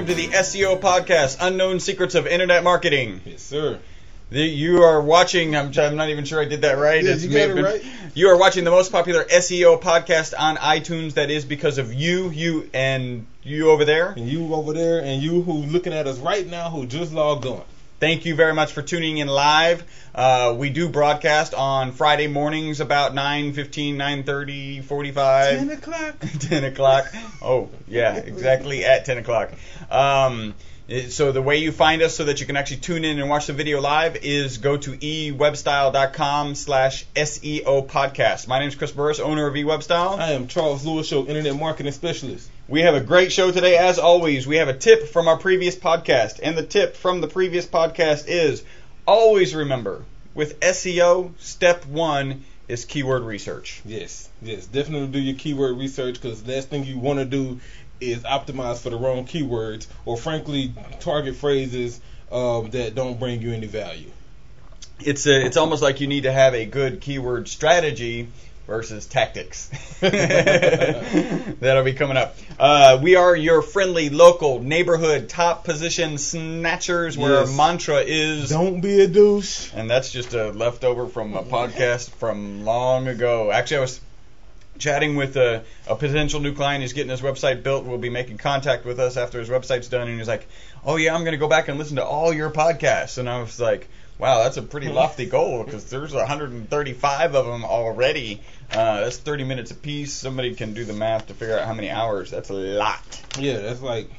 welcome to the SEO podcast, Unknown Secrets of Internet Marketing. Yes, sir. The, you are watching. I'm, I'm not even sure I did that right. Yeah, you got it been- right. You are watching the most popular SEO podcast on iTunes. That is because of you, you, and you over there. And you over there, and you who looking at us right now, who just logged on. Thank you very much for tuning in live. Uh, we do broadcast on Friday mornings about 9, 15, 9.30, 45. Ten o'clock. 10 o'clock. Oh, yeah, exactly at 10 o'clock. Um, so the way you find us so that you can actually tune in and watch the video live is go to ewebstyle.com slash SEO podcast. My name is Chris Burris, owner of eWebstyle. I am Charles Lewis, Show Internet Marketing Specialist. We have a great show today, as always. We have a tip from our previous podcast, and the tip from the previous podcast is always remember with SEO, step one is keyword research. Yes, yes, definitely do your keyword research because the last thing you want to do is optimized for the wrong keywords or, frankly, target phrases um, that don't bring you any value. It's a, it's almost like you need to have a good keyword strategy versus tactics. That'll be coming up. Uh, we are your friendly local neighborhood top position snatchers, where our mantra is. Don't be a douche. And that's just a leftover from a podcast from long ago. Actually, I was chatting with a, a potential new client. He's getting his website built. Will be making contact with us after his website's done. And he's like, "Oh yeah, I'm going to go back and listen to all your podcasts." And I was like, "Wow, that's a pretty lofty goal because there's 135 of them already. Uh, that's 30 minutes apiece. Somebody can do the math to figure out how many hours. That's a lot. Yeah, that's like,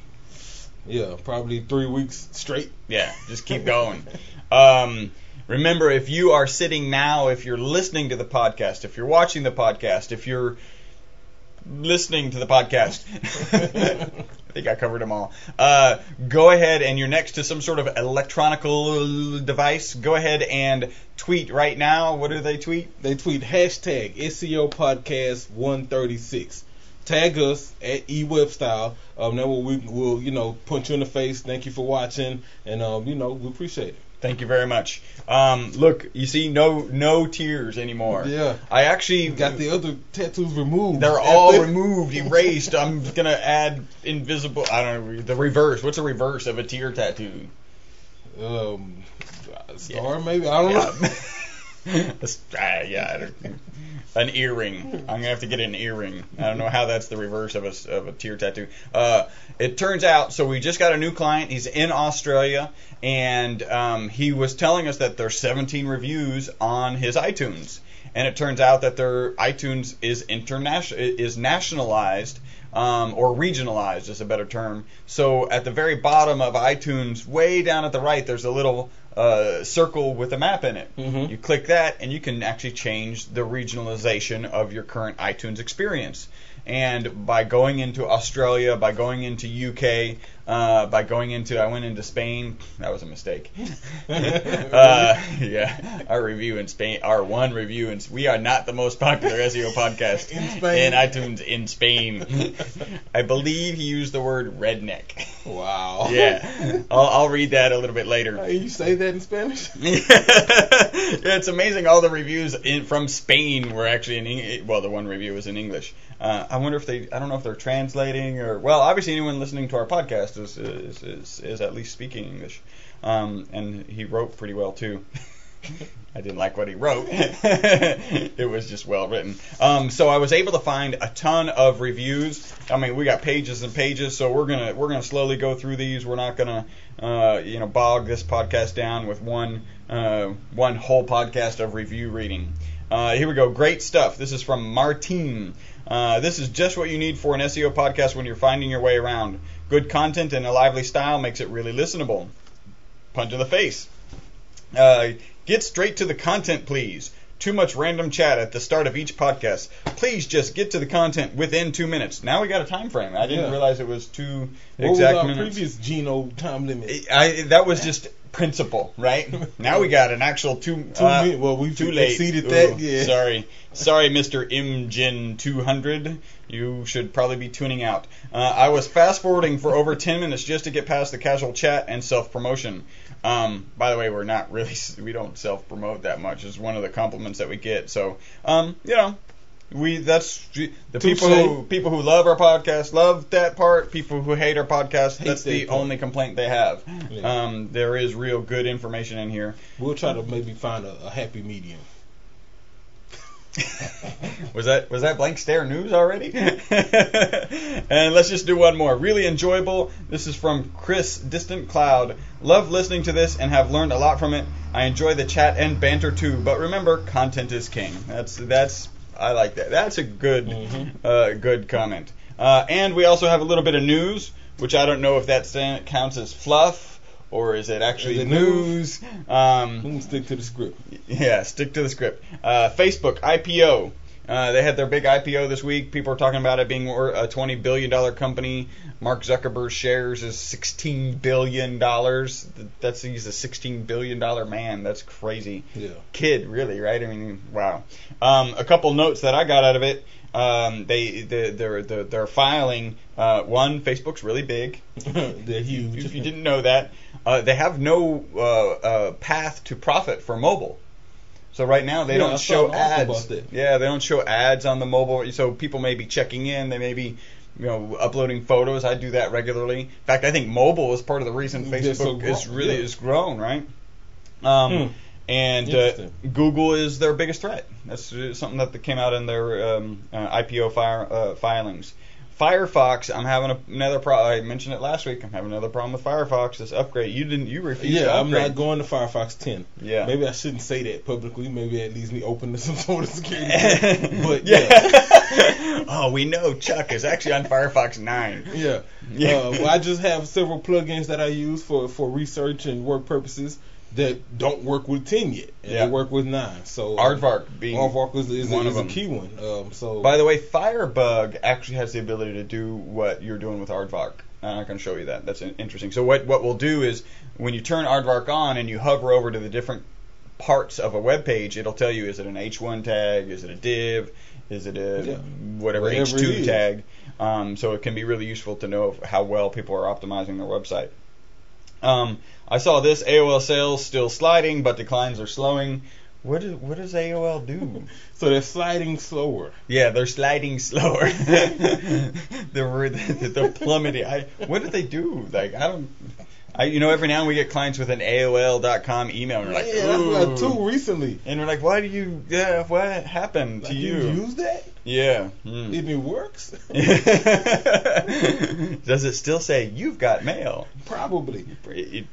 yeah, probably three weeks straight. Yeah, just keep going. Um, remember, if you are sitting now, if you're listening to the podcast, if you're watching the podcast, if you're listening to the podcast, I think I covered them all. Uh, go ahead and you're next to some sort of electronical device. Go ahead and tweet right now. What do they tweet? They tweet hashtag SEO Podcast 136. Tag us at eWebstyle. Um, that we will, you know, punch you in the face. Thank you for watching, and um, you know, we appreciate it. Thank you very much. Um, look, you see, no no tears anymore. Yeah. I actually Got the other tattoos removed. They're all removed, erased. I'm gonna add invisible. I don't know the reverse. What's the reverse of a tear tattoo? Um, star maybe. I don't know. That's- ah, yeah, I don't- an earring. I'm gonna have to get an earring. I don't know how that's the reverse of a of a tear tattoo. Uh, it turns out, so we just got a new client. He's in Australia, and um, he was telling us that there's 17 reviews on his iTunes, and it turns out that their iTunes is international is nationalized. Um, or regionalized is a better term. So at the very bottom of iTunes, way down at the right, there's a little uh, circle with a map in it. Mhm. You click that, and you can actually change the regionalization of your current iTunes experience. And by going into Australia, by going into UK, uh, by going into, I went into Spain. That was a mistake. uh, yeah, our review in Spain, our one review, and we are not the most popular SEO podcast In Spain. in iTunes in Spain. I believe he used the word redneck. Wow. Yeah, I'll, I'll read that a little bit later. Hey, you say that in Spanish? yeah, it's amazing. All the reviews in, from Spain were actually in English. Well, the one review was in English. Uh, I wonder if they. I don't know if they're translating or. Well, obviously, anyone listening to our podcast is is is, is at least speaking English. Um, and he wrote pretty well too. I didn't like what he wrote. it was just well written. Um, so I was able to find a ton of reviews. I mean, we got pages and pages, so we're gonna we're gonna slowly go through these. We're not gonna uh, you know bog this podcast down with one uh, one whole podcast of review reading. Uh, here we go. Great stuff. This is from Martine. Uh, this is just what you need for an SEO podcast when you're finding your way around. Good content and a lively style makes it really listenable. Punch in the face. Uh, get straight to the content, please. Too much random chat at the start of each podcast. Please just get to the content within two minutes. Now we got a time frame. I didn't Yeah. realize it was two What was our minutes. previous Geno time limit? I, that was just principle, right? now we got an actual two. Two uh, well, we've too late. exceeded Ooh, that, yeah. Sorry, sorry, Mr. Imgin 200. You should probably be tuning out. Uh, I was fast forwarding for over 10 minutes just to get past the casual chat and self promotion. Um, by the way, we're not really we don't self promote that much. It's one of the compliments that we get. So, um, you know, We that's the people who people who love our podcast love that part. People who hate our podcast, Hate that's the part. only complaint they have. Yeah. Um, there is real good information in here. We'll try to maybe find a, a happy medium. was that was that blank stare news already? and let's just do one more. Really enjoyable. This is from Chris Distant Cloud. Love listening to this and have learned a lot from it. I enjoy the chat and banter too, but remember, content is king. That's that's I like that. That's a good Mhm. uh, good comment. Uh, and we also have a little bit of news, which I don't know if that counts as fluff or is it actually Is it news. Um, stick to the script. yeah, stick to the script. Uh, Facebook IPO. Uh, they had their big IPO this week. People are talking about it being a twenty billion dollar company. Mark Zuckerberg's shares is sixteen billion dollars. That's he's a sixteen billion dollar man. That's crazy. Yeah. Kid, really, right? I mean, wow. Um, a couple notes that I got out of it. Um, they they they're they're, they're filing. Uh, one, Facebook's really big. They're huge. If you didn't know that, uh, they have no uh, uh, path to profit for mobile. So right now they Yeah, don't show ads. Yeah, they don't show ads on the mobile. So people may be checking in. They may be, you know, uploading photos. I do that regularly. In fact, I think mobile is part of the reason Yeah, so Facebook is really yeah. is grown, right? Um, Hmm. And uh, Google is their biggest threat. That's uh, something that came out in their um, uh, IPO fire, uh, filings. Firefox, I'm having a, another problem. I mentioned it last week. I'm having another problem with Firefox. This upgrade, you didn't, you refused to Yeah, I'm not going to Firefox 10. Yeah. Maybe I shouldn't say that publicly. Maybe that leaves me open to some sort of security. but yeah. yeah. oh, we know Chuck is actually on Firefox 9. Yeah. Yeah. Uh, well, I just have several plugins that I use for, for research and work purposes that don't work with 10 yet. And Yeah. they work with 9. So Aardvark being Aardvark is, is, one a, of is a key one. Um, so By the way, Firebug actually has the ability to do what you're doing with Aardvark. I'm not going to show you that. That's interesting. So what what we'll do is when you turn Aardvark on and you hover over to the different parts of a web page, it'll tell you is it an H1 tag, is it a div, is it a Yeah. whatever Whatever H2 tag. Um, so it can be really useful to know how well people are optimizing their website. Um, I saw this AOL sales still sliding, but declines are slowing. What is, what does AOL do? so they're sliding slower. Yeah, they're sliding slower. they're they're plummeting. I, what do they do? Like I don't. I you know every now and we get clients with an AOL.com email and we're like, yeah, that's what I "Ooh." two recently. and we're like, why do you? Yeah, what happened to you? you use that? yeah. Mm. If it works? Does it still say you've got mail? Probably.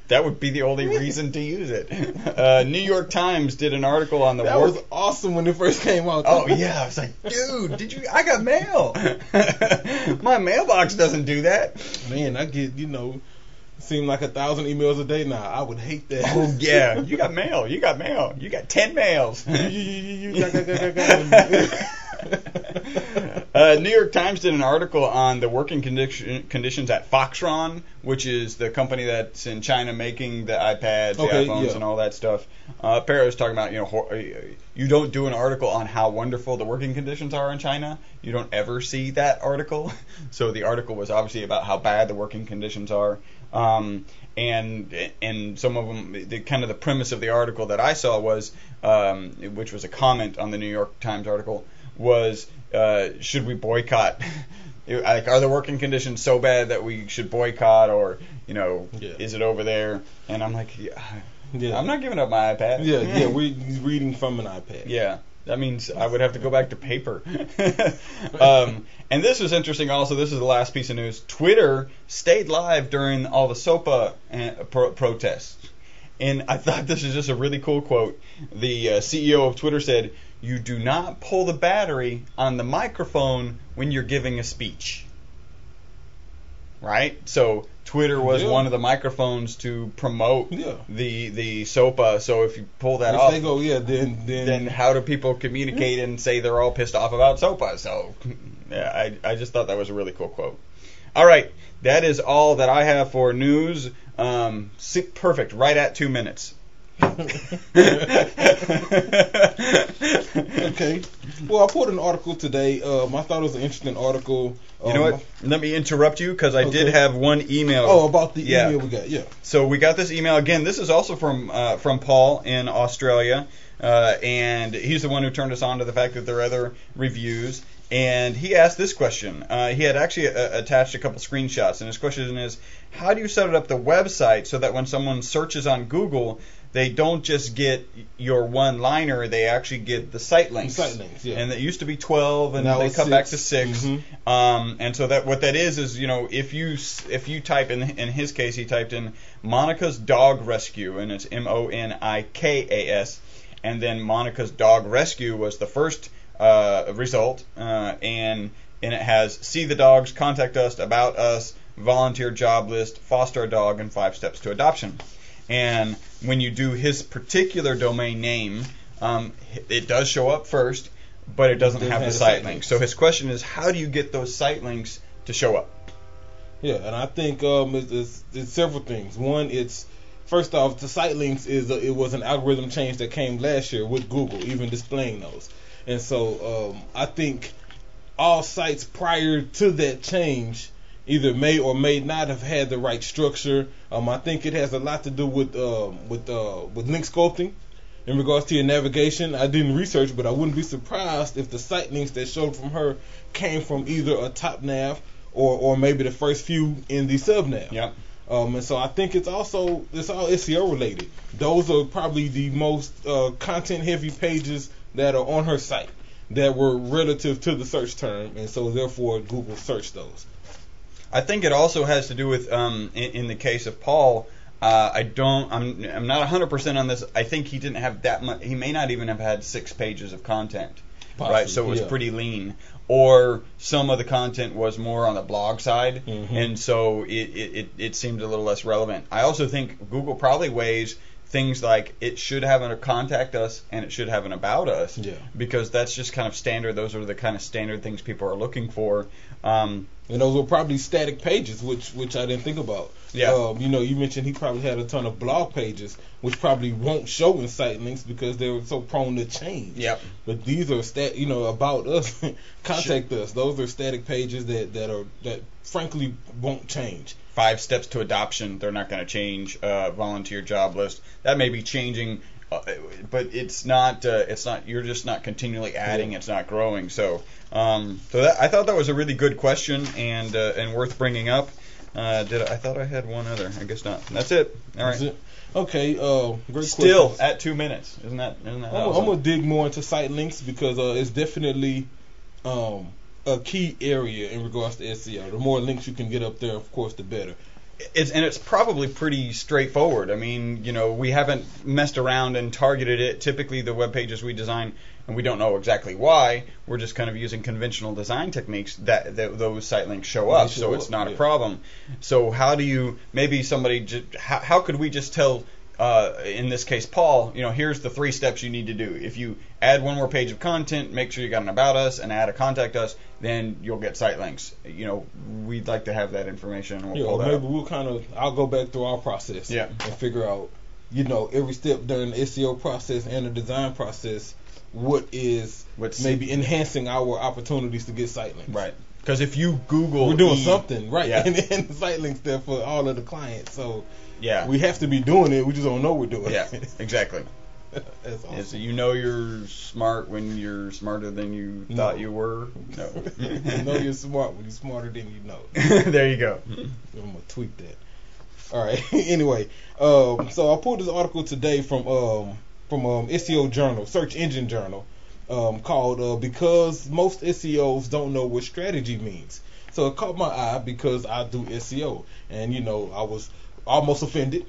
That would be the only reason to use it. Uh, New York Times did an article on the That work. was awesome when it first came out. Oh yeah, I was like, dude, did you? I got mail. My mailbox doesn't do that. Man, I get, you know, seem like a thousand emails a day now. I would hate that. Oh yeah, you got mail. You got mail. You got ten mails. Uh, New York Times did an article on the working condition, conditions at Foxconn, which is the company that's in China making the iPads, the iPhones, yeah. and all that stuff. Uh, Perry was talking about, you know, hor- uh, you don't do an article on how wonderful the working conditions are in China. You don't ever see that article. So the article was obviously about how bad the working conditions are. Um, and and some of them, the kind of the premise of the article that I saw was, um, which was a comment on the New York Times article, was uh, should we boycott? like, are the working conditions so bad that we should boycott, or you know, Yeah. is it over there? And I'm like, yeah, Yeah. I'm not giving up my iPad. Yeah, yeah, we're reading from an iPad. Yeah, that means I would have to go back to paper. um, and this was interesting also. This is the last piece of news. Twitter stayed live during all the SOPA uh, pro- protests. And I thought this is just a really cool quote. The uh, CEO of Twitter said, You do not pull the battery on the microphone when you're giving a speech. Right? So Twitter was Yeah. one of the microphones to promote Yeah. the the SOPA. So if you pull that If off, they go, yeah, then then, then how do people communicate and say they're all pissed off about SOPA? So, yeah, I, I just thought that was a really cool quote. All right, that is all that I have for news. Um, perfect, right at two minutes. okay. Well, I put an article today. Um, I thought it was an interesting article. You know Um, what? Let me interrupt you because I did have one email. Oh, about the Yeah. email we got. Yeah. So we got this email again. This is also from uh, from Paul in Australia, uh, and he's the one who turned us on to the fact that there are other reviews. And he asked this question. Uh, he had actually uh, attached a couple screenshots, and his question is, how do you set up the website so that when someone searches on Google, they don't just get your one-liner, they actually get the site links. Site links, yeah. And it used to be 12, and Now they come back to six. 6 Mhm. um, and so that what that is is you know if you if you type in in his case he typed in Monica's Dog Rescue and it's M O N I K A S and then Monica's Dog Rescue was the first uh, result uh, and and it has see the dogs contact us about us volunteer job list foster a dog and five steps to adoption and when you do his particular domain name um, it does show up first but it doesn't have the site links. so his question is how do you get those site links to show up Yeah, and I think um, it's, it's, it's several things. One, it's first off, the site links is a, it was an algorithm change that came last year with Google, even displaying those. And so um, I think all sites prior to that change either may or may not have had the right structure. Um, I think it has a lot to do with um, with uh, with link sculpting. In regards to your navigation, I didn't research, but I wouldn't be surprised if the site links that showed from her came from either a top nav or or maybe the first few in the sub nav. Yep. Um, and so I think it's also it's all SEO related. Those are probably the most uh, content heavy pages that are on her site that were relative to the search term, and so therefore Google searched those. I think it also has to do with um, in, in the case of Paul. Uh, I don't. I'm. I'm not 100% on this. I think he didn't have that much. He may not even have had six pages of content. right. So it was yeah. pretty lean. Or some of the content was more on the blog side, Mhm. and so it, it, it, it seemed a little less relevant. I also think Google probably weighs things like it should have an contact us and it should have an about us Yeah. because that's just kind of standard. Those are the kind of standard things people are looking for. Um, And those were probably static pages, which which I didn't think about. Yeah. Um, you know, you mentioned he probably had a ton of blog pages, which probably won't show in site links because they're so prone to change. Yep. But these are stat, you know, about us. contact us. Those are static pages that that are that frankly won't change. Five steps to adoption. They're not going to change uh, volunteer job list. That may be changing, uh, but it's not. Uh, it's not. You're just not continually adding. It's not growing. So, um, so that, I thought that was a really good question and uh, and worth bringing up. Uh, did I, I thought I had one other? I guess not. That's it. All right. It. Okay. Uh, great Still questions. at two minutes. Isn't that? Isn't that? I'm? I'm gonna dig more into site links because uh, it's definitely um, a key area in regards to SEO. The more links you can get up there, of course, the better. it's and it's probably pretty straightforward. I mean, you know, we haven't messed around and targeted it. Typically, the web pages we design, and we don't know exactly why, we're just kind of using conventional design techniques that, that those site links show up. show so it's not a problem. So how do you maybe somebody how, how could we just tell uh, in this case, Paul, you know, here's the three steps you need to do. If you add one more page of content, make sure you got an about us and add a contact us, then you'll get site links. You know, we'd like to have that information. And we'll Yeah, pull or that maybe up. we'll kind of I'll go back through our process Yeah. and figure out, you know, every step during the SEO process and the design process, what is What's- maybe enhancing our opportunities to get site links. Right. Because if you Google, We're doing E- something right, Yeah. and, and the site links there for all of the clients. So Yeah. we have to be doing it. We just don't know we're doing yeah. it. Exactly. That's awesome. Yeah, so you know you're smart when you're smarter than you No. thought you were. No. you know you're smart when you're smarter than you know. there you go. I'm gonna tweet that. All right. anyway, um, so I pulled this article today from um, from um, SEO Journal, Search Engine Journal, um, called uh, "Because Most SEOs Don't Know What Strategy Means." So it caught my eye because I do SEO, and you know I was almost offended.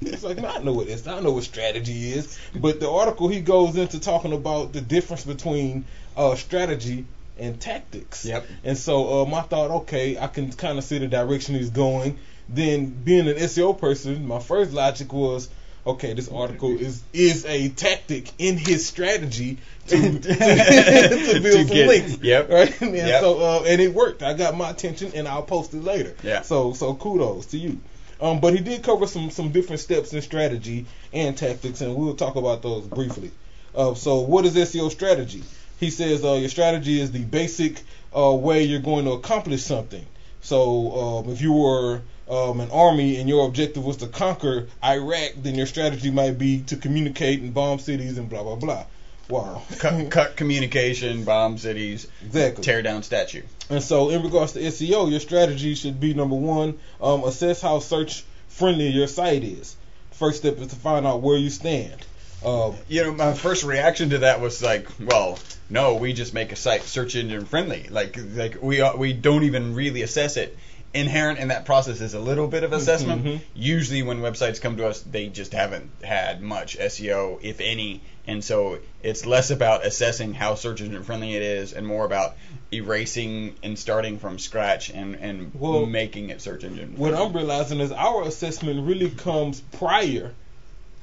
It's like, man, I know what it's. I know what strategy is. But the article he goes into talking about the difference between uh, strategy and tactics. Yep. And so um, I thought, okay, I can kind of see the direction he's going. Then being an SEO person, my first logic was, okay, this article is is a tactic in his strategy to, to, to build To some links. yep. Right. And Yep. so uh, and it worked. I got my attention, and I'll post it later. Yeah. So so kudos to you. Um, but he did cover some some different steps in strategy and tactics, and we'll talk about those briefly. Uh, so, what is SEO strategy? He says uh, your strategy is the basic uh, way you're going to accomplish something. So, um, if you were um, an army and your objective was to conquer Iraq, then your strategy might be to communicate and bomb cities and blah blah blah. Wow. cut, cut communication, bomb cities, Exactly. tear down statue. And so, in regards to SEO, your strategy should be number one, um, assess how search friendly your site is. First step is to find out where you stand. Um, You know, my first reaction to that was like, well, no, we just make a site search engine friendly. Like, like we are, we don't even really assess it. Inherent in that process is a little bit of assessment. Mhm. Usually, when websites come to us, they just haven't had much SEO, if any, and so it's less about assessing how search engine friendly it is, and more about erasing and starting from scratch and and Well, making it search engine. what. I'm realizing is our assessment really comes prior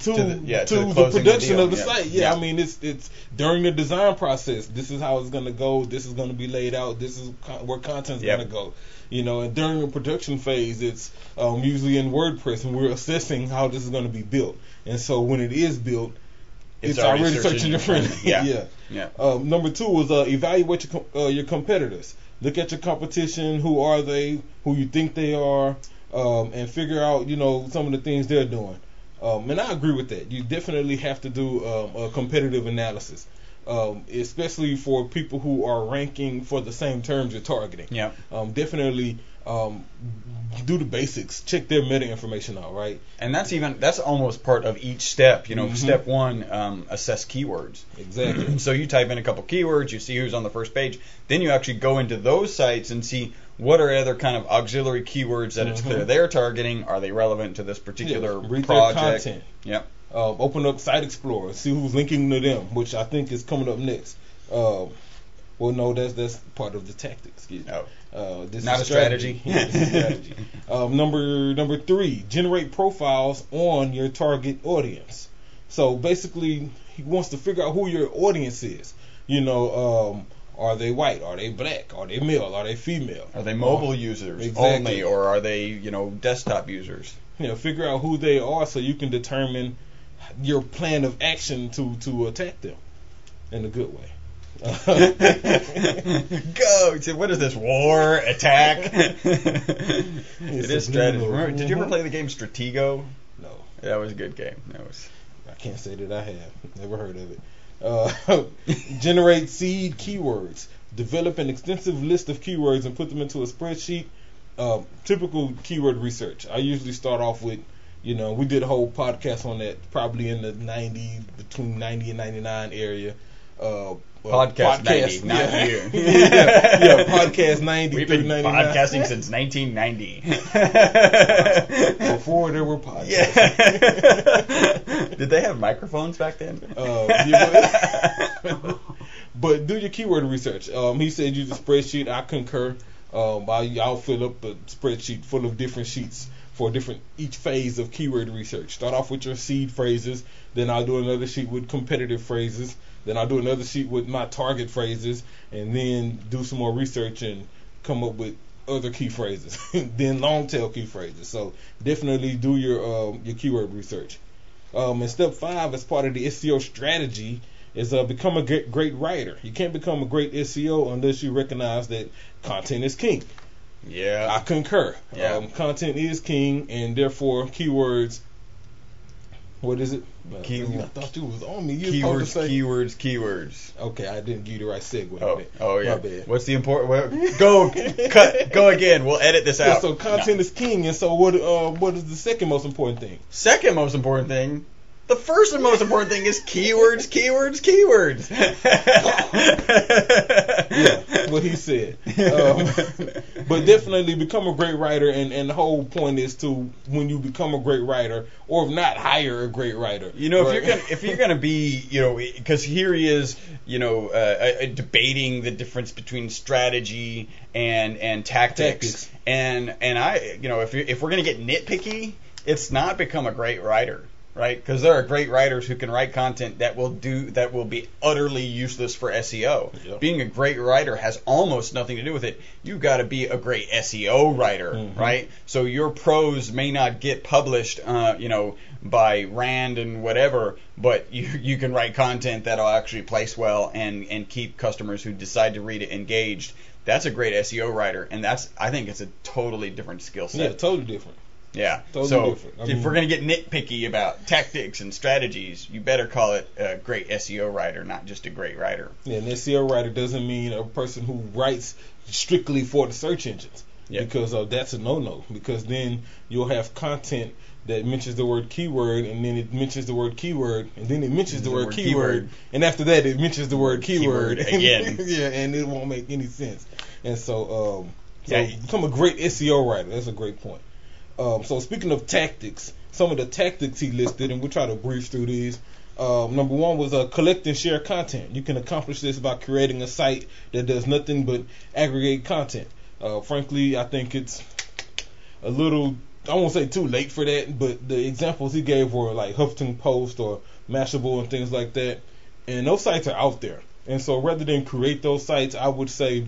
to, To the- yeah, to the of the production of the yeah. site. Yeah, Yeah. I mean it's it's during the design process. This is how it's going to go. This is going to be laid out. This is where content's Yep. going to go. You know, and during the production phase, it's um, usually in WordPress, and we're assessing how this is going to be built. And so when it is built, it's, already, search engine friendly. Yeah. yeah. Yeah. Um, number two is uh, evaluate your com- uh, your competitors. Look at your competition. Who are they? Who you think they are? Um, and figure out you know some of the things they're doing. Um, and I agree with that. You definitely have to do um, a competitive analysis, um, especially for people who are ranking for the same terms you're targeting. Yeah. Um, definitely um, do the basics. Check their meta information out. Right. And that's even that's almost part of each step. You know, Mhm. step one, um, assess keywords. Exactly. so you type in a couple keywords, you see who's on the first page, then you actually go into those sites and see what are other kind of auxiliary keywords that it's Mhm. clear they're targeting. Are they relevant to this particular Yeah, read their project? content. Yep. uh, open up Site Explorer, see who's linking to them, which I think is coming up next. Uh, well, no, that's that's part of the tactics. Excuse me. Oh. Uh, this Not is a strategy. Yeah, this is strategy. Um, number number three, generate profiles on your target audience. So basically, he wants to figure out who your audience is. You know, um, are they white? Are they black? Are they male? Are they female? Are they mobile users Exactly. only, or are they you know desktop users? You know, figure out who they are so you can determine your plan of action to to attack them in a good way. Go. What is this? War attack? it is strategy. Remember, did you ever Mhm. play the game Stratego? no, That was a good game. That was. I can't say that I have. Never heard of it. Uh, generate seed keywords. Develop an extensive list of keywords and put them into a spreadsheet. Um, typical keyword research. I usually start off with, you know, we did a whole podcast on that, probably in the 90, between 90 and 99 area. Uh, well, Podcast 90, not yeah. you. yeah, yeah, podcast 90 We've been 99. podcasting since 1990. Before there were podcasts. yeah. Did they have microphones back then? Uh, yeah, but do your keyword research. Um, he said use a spreadsheet. I concur. Um, I, I'll fill up a spreadsheet full of different sheets for different each phase of keyword research. Start off with your seed phrases, then I'll do another sheet with competitive phrases, then I'll do another sheet with my target phrases, and then do some more research and come up with other key phrases, then long tail key phrases. So definitely do your um, your keyword research. Um, and step five, as part of the SEO strategy, is uh, become a great, great writer. You can't become a great SEO unless you recognize that content is king. I concur. Yeah. Um, content is king, and therefore keywords. What is it? Key- I thought you was on me. You Keywords, say. keywords, keywords. Okay, I didn't give you the right segue. Oh, oh yeah. My bad. What's the important? Well, go, cut, go again. We'll edit this Yeah, out. so content is king, and so what? Uh, what is the second most important thing? Second most important thing. The first and most important thing is keywords, keywords, keywords. yeah, what he said. Um, but definitely become a great writer, and, and the whole point is to when you become a great writer, or if not, hire a great writer. You know, Right? if you're gonna if you're gonna be, you know, because here he is, you know, uh, uh, debating the difference between strategy and and tactics, Tactics. and and I, you know, if if we're gonna get nitpicky, it's not become a great writer. Right? Because there are great writers who can write content that will do that will be utterly useless for SEO. Yeah. Being a great writer has almost nothing to do with it. You've got to be a great SEO writer, Mhm. right? So your prose may not get published, uh, you know, by Rand and whatever, but you you can write content that'll actually place well and and keep customers who decide to read it engaged. That's a great SEO writer, and that's I think it's a totally different skill set. Yeah, totally different. Yeah. Totally so different. I if mean- we're gonna get nitpicky about tactics and strategies, you better call it a great SEO writer, not just a great writer. Yeah, an SEO writer doesn't mean a person who writes strictly for the search engines. Yeah. Because uh, that's a no-no. Because then you'll have content that mentions the word keyword, and then it mentions the word keyword, and then it mentions the, word, keyword, and after that it mentions the word keyword, Keyword again. yeah, and it won't make any sense. And so, um, so Yeah. become a great SEO writer. That's a great point. Um, so speaking of tactics, some of the tactics he listed, and we'll try to breeze through these. Um, number one was uh, collect and share content. You can accomplish this by creating a site that does nothing but aggregate content. Uh, frankly, I think it's a little, I won't say too late for that, but the examples he gave were like Huffington Post or Mashable and things like that. And those sites are out there. And so rather than create those sites, I would say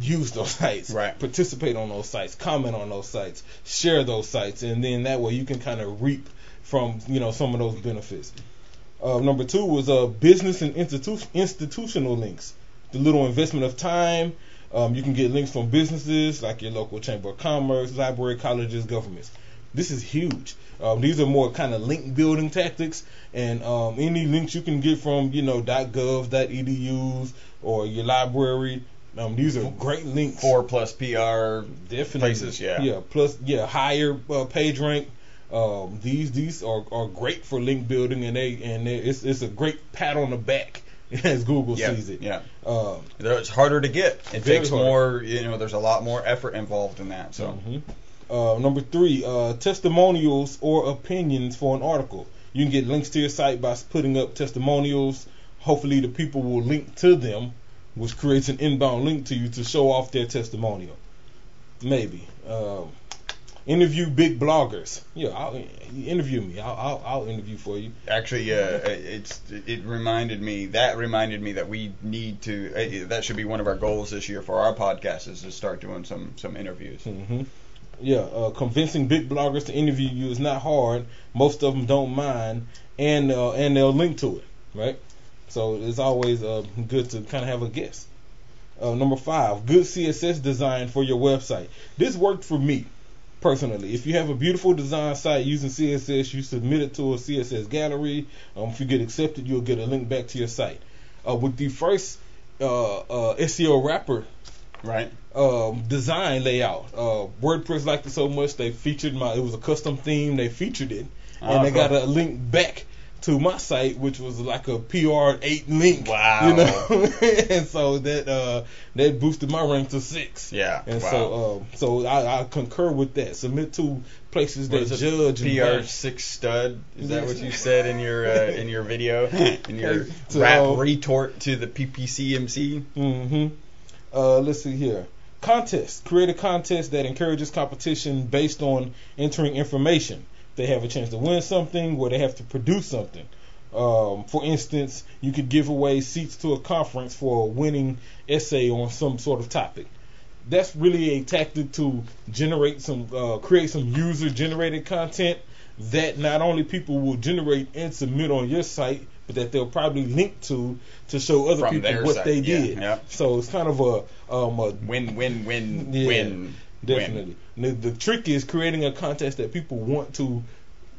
use those sites, Right. participate on those sites, comment on those sites, share those sites, and then that way you can kind of reap from you know some of those benefits. Uh, number two was uh, business and institu- institutional links. The little investment of time. Um, you can get links from businesses like your local chamber of commerce, library, colleges, governments. This is huge. Um, these are more kind of link building tactics, and um, any links you can get from you know .gov, .edus, or your library. Um, these are great links. Four plus PR. Definitely. places, yeah. Yeah. Plus, yeah, higher uh, page rank. Um, these these are, are great for link building, and they and they, it's it's a great pat on the back as Google Yeah, sees it. yeah. Um, It's harder to get. It takes hard. more. You know, there's a lot more effort involved in that. So mhm. Uh, number three, uh, testimonials or opinions for an article. You can get links to your site by putting up testimonials. Hopefully, the people will link to them, which creates an inbound link to you to show off their testimonial. Maybe. Um, interview big bloggers. Yeah, I'll, interview me. I'll, I'll, I'll interview for you. actually, uh, it's it reminded me that reminded me that we need to. Uh, that should be one of our goals this year for our podcast is to start doing some some interviews. hmm Yeah, uh, convincing big bloggers to interview you is not hard. Most of them don't mind, and uh, and they'll link to it, right? So it's always uh, good to kind of have a guess. Uh, number five, good CSS design for your website. This worked for me personally. If you have a beautiful design site using CSS, you submit it to a CSS gallery. Um, if you get accepted, you'll get a link back to your site. Uh, with the first uh, uh, SEO rapper Right. um, design layout. Uh, WordPress liked it so much they featured my. It was a custom theme. They featured it, and Ah, they got a link back to my site, which was like a PR eight link. Wow. You know, and so that uh, that boosted my rank to six. Yeah. And wow. so, um, so I, I concur with that. Submit to places What that judge PR six stud. Is that what you said in your uh, in your video? In your So- rap retort to the PPCMC? hmm Uh, let's see here. Contest. Create a contest that encourages competition based on entering information. They have a chance to win something where they have to produce something. Um, for instance, you could give away seats to a conference for a winning essay on some sort of topic. That's really a tactic to generate some, uh, create some user-generated content that not only people will generate and submit on your site, but that they'll probably link to to show other From people what site, they yeah, did. yeah. So it's kind of a um a Win, win, win, Yeah, win. Definitely. The, the trick is creating a contest that people want to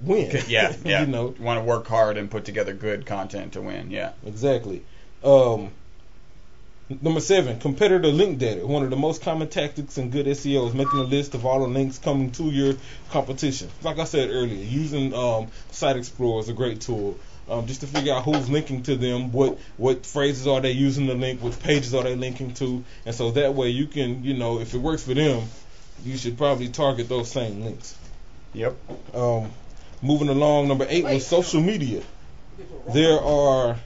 win. Yeah, yeah. you know want to work hard and put together good content to win. Yeah. exactly. Um, number seven, competitor link data. One of the most common tactics in good SEO is making a list of all the links coming to your competition. Like I said earlier, using um, Site Explorer is a great tool. Um, just to figure out who's linking to them, what what phrases are they using to link, what pages are they linking to, and so that way you can, you know, if it works for them, you should probably target those same links. Yep. Um, moving along, number eight was social media. There are,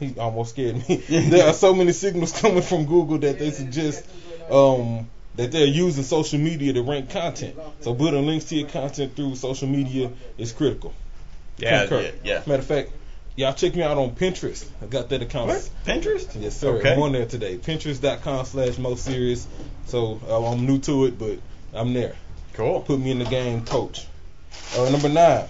he almost scared me. there are so many signals coming from Google that they suggest um, that they're using social media to rank content. So building links to your content through social media is critical. Yeah, yeah, yeah. Matter of fact, y'all check me out on Pinterest. I got that account. What? Pinterest? Yes, sir. Okay. I'm on there today. Pinterest.com slash most serious. So uh, I'm new to it, but I'm there. Cool. Put me in the game, coach. Uh, number nine,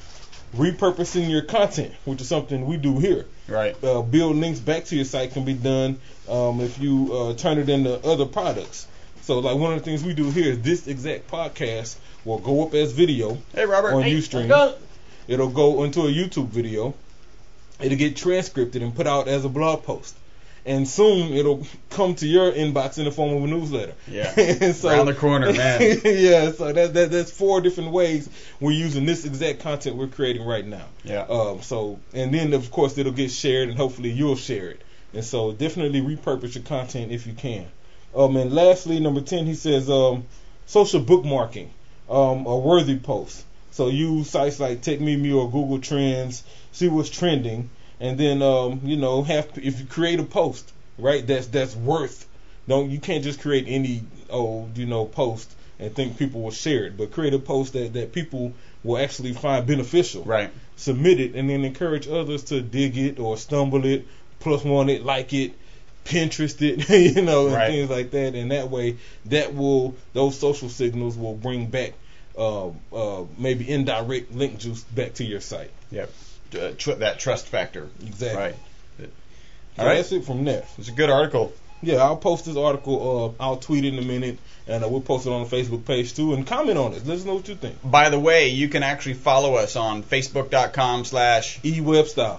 repurposing your content, which is something we do here. Right. Uh, build links back to your site can be done um, if you uh, turn it into other products. So, like one of the things we do here is this exact podcast will go up as video Hey, Robert. on Hey, Ustream. It'll go into a YouTube video. It'll get transcripted and put out as a blog post. And soon it'll come to your inbox in the form of a newsletter. Yeah. So, Around the corner, man. yeah, so that, that that's four different ways we're using this exact content we're creating right now. Yeah. Um, so and then of course it'll get shared and hopefully you'll share it. And so definitely repurpose your content if you can. Um, and lastly, number ten, he says um, social bookmarking, um, a worthy post. So use sites like TechMeme or Google Trends, see what's trending, and then um, you know have if you create a post, right? That's that's worth. Don't you can't just create any old you know post and think people will share it, but create a post that that people will actually find beneficial Right. submit it and then encourage others to dig it or stumble it, plus one it, like it, Pinterest it, you know, and Right. things like that. And that way, that will those social signals will bring back uh, uh, maybe indirect link juice back to your site. Yep. Uh, tr- that trust factor. Exactly. Right. Right. that's it from there. It's a good article. Yeah, I'll post this article. Uh, I'll tweet it in a minute, and uh, we'll post it on the Facebook page too. And comment on it. Let us know what you think. By the way, you can actually follow us on Facebook.com slash E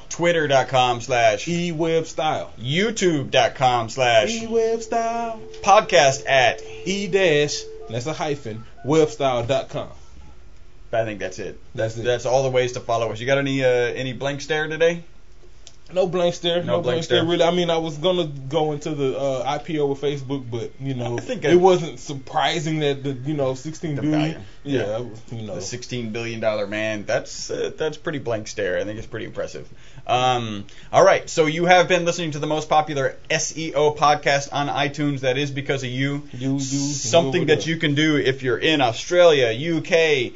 Twitter.com slash E YouTube.com slash E podcast at E dash. That's a hyphen. Webstyle.com. I think that's it. That's it. that's all the ways to follow us. You got any uh, any blank stare today? No blank stare. No No, blank stare. Really, I mean, I was gonna go into the uh, IPO with Facebook, but you know, it wasn't surprising that the you know 16 The billion. Yeah, Yeah. Was- you know, The sixteen billion dollar man. That's uh, that's pretty blank stare. I think it's pretty impressive. Um, all right, so you have been listening to the most popular SEO podcast on iTunes. That is because of you. you, you Something that you can do if you're in Australia, UK,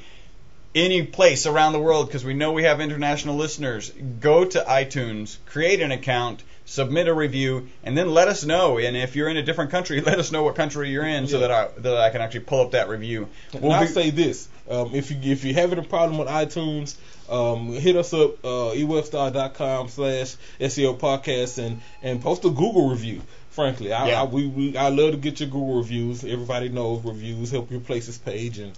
any place around the world, because we know we have international listeners. Go to iTunes, create an account, submit a review, and then let us know. And if you're in a different country, let us know what country you're in, so Yeah. that I that I can actually pull up that review. And We'll I'll be- say this: um, if you if you're having a problem with iTunes, um, hit us up uh, ewebstyle.com slash SEO podcast and and post a Google review. Frankly, I, Yeah. I we, we I love to get your Google reviews. Everybody knows reviews help your places page and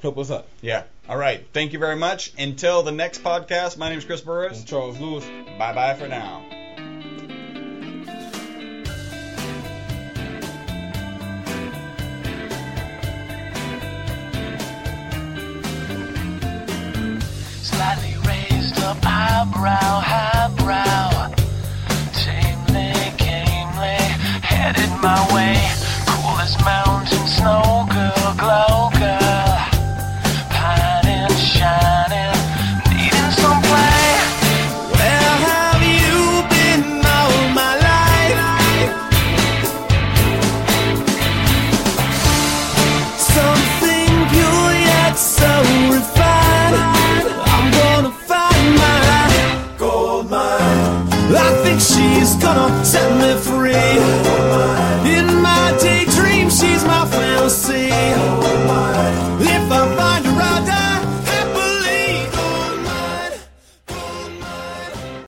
help us out. Yeah. All right. Thank you very much. Until the next podcast, my name is Chris Burris. I'm Charles Lewis. Bye bye for now.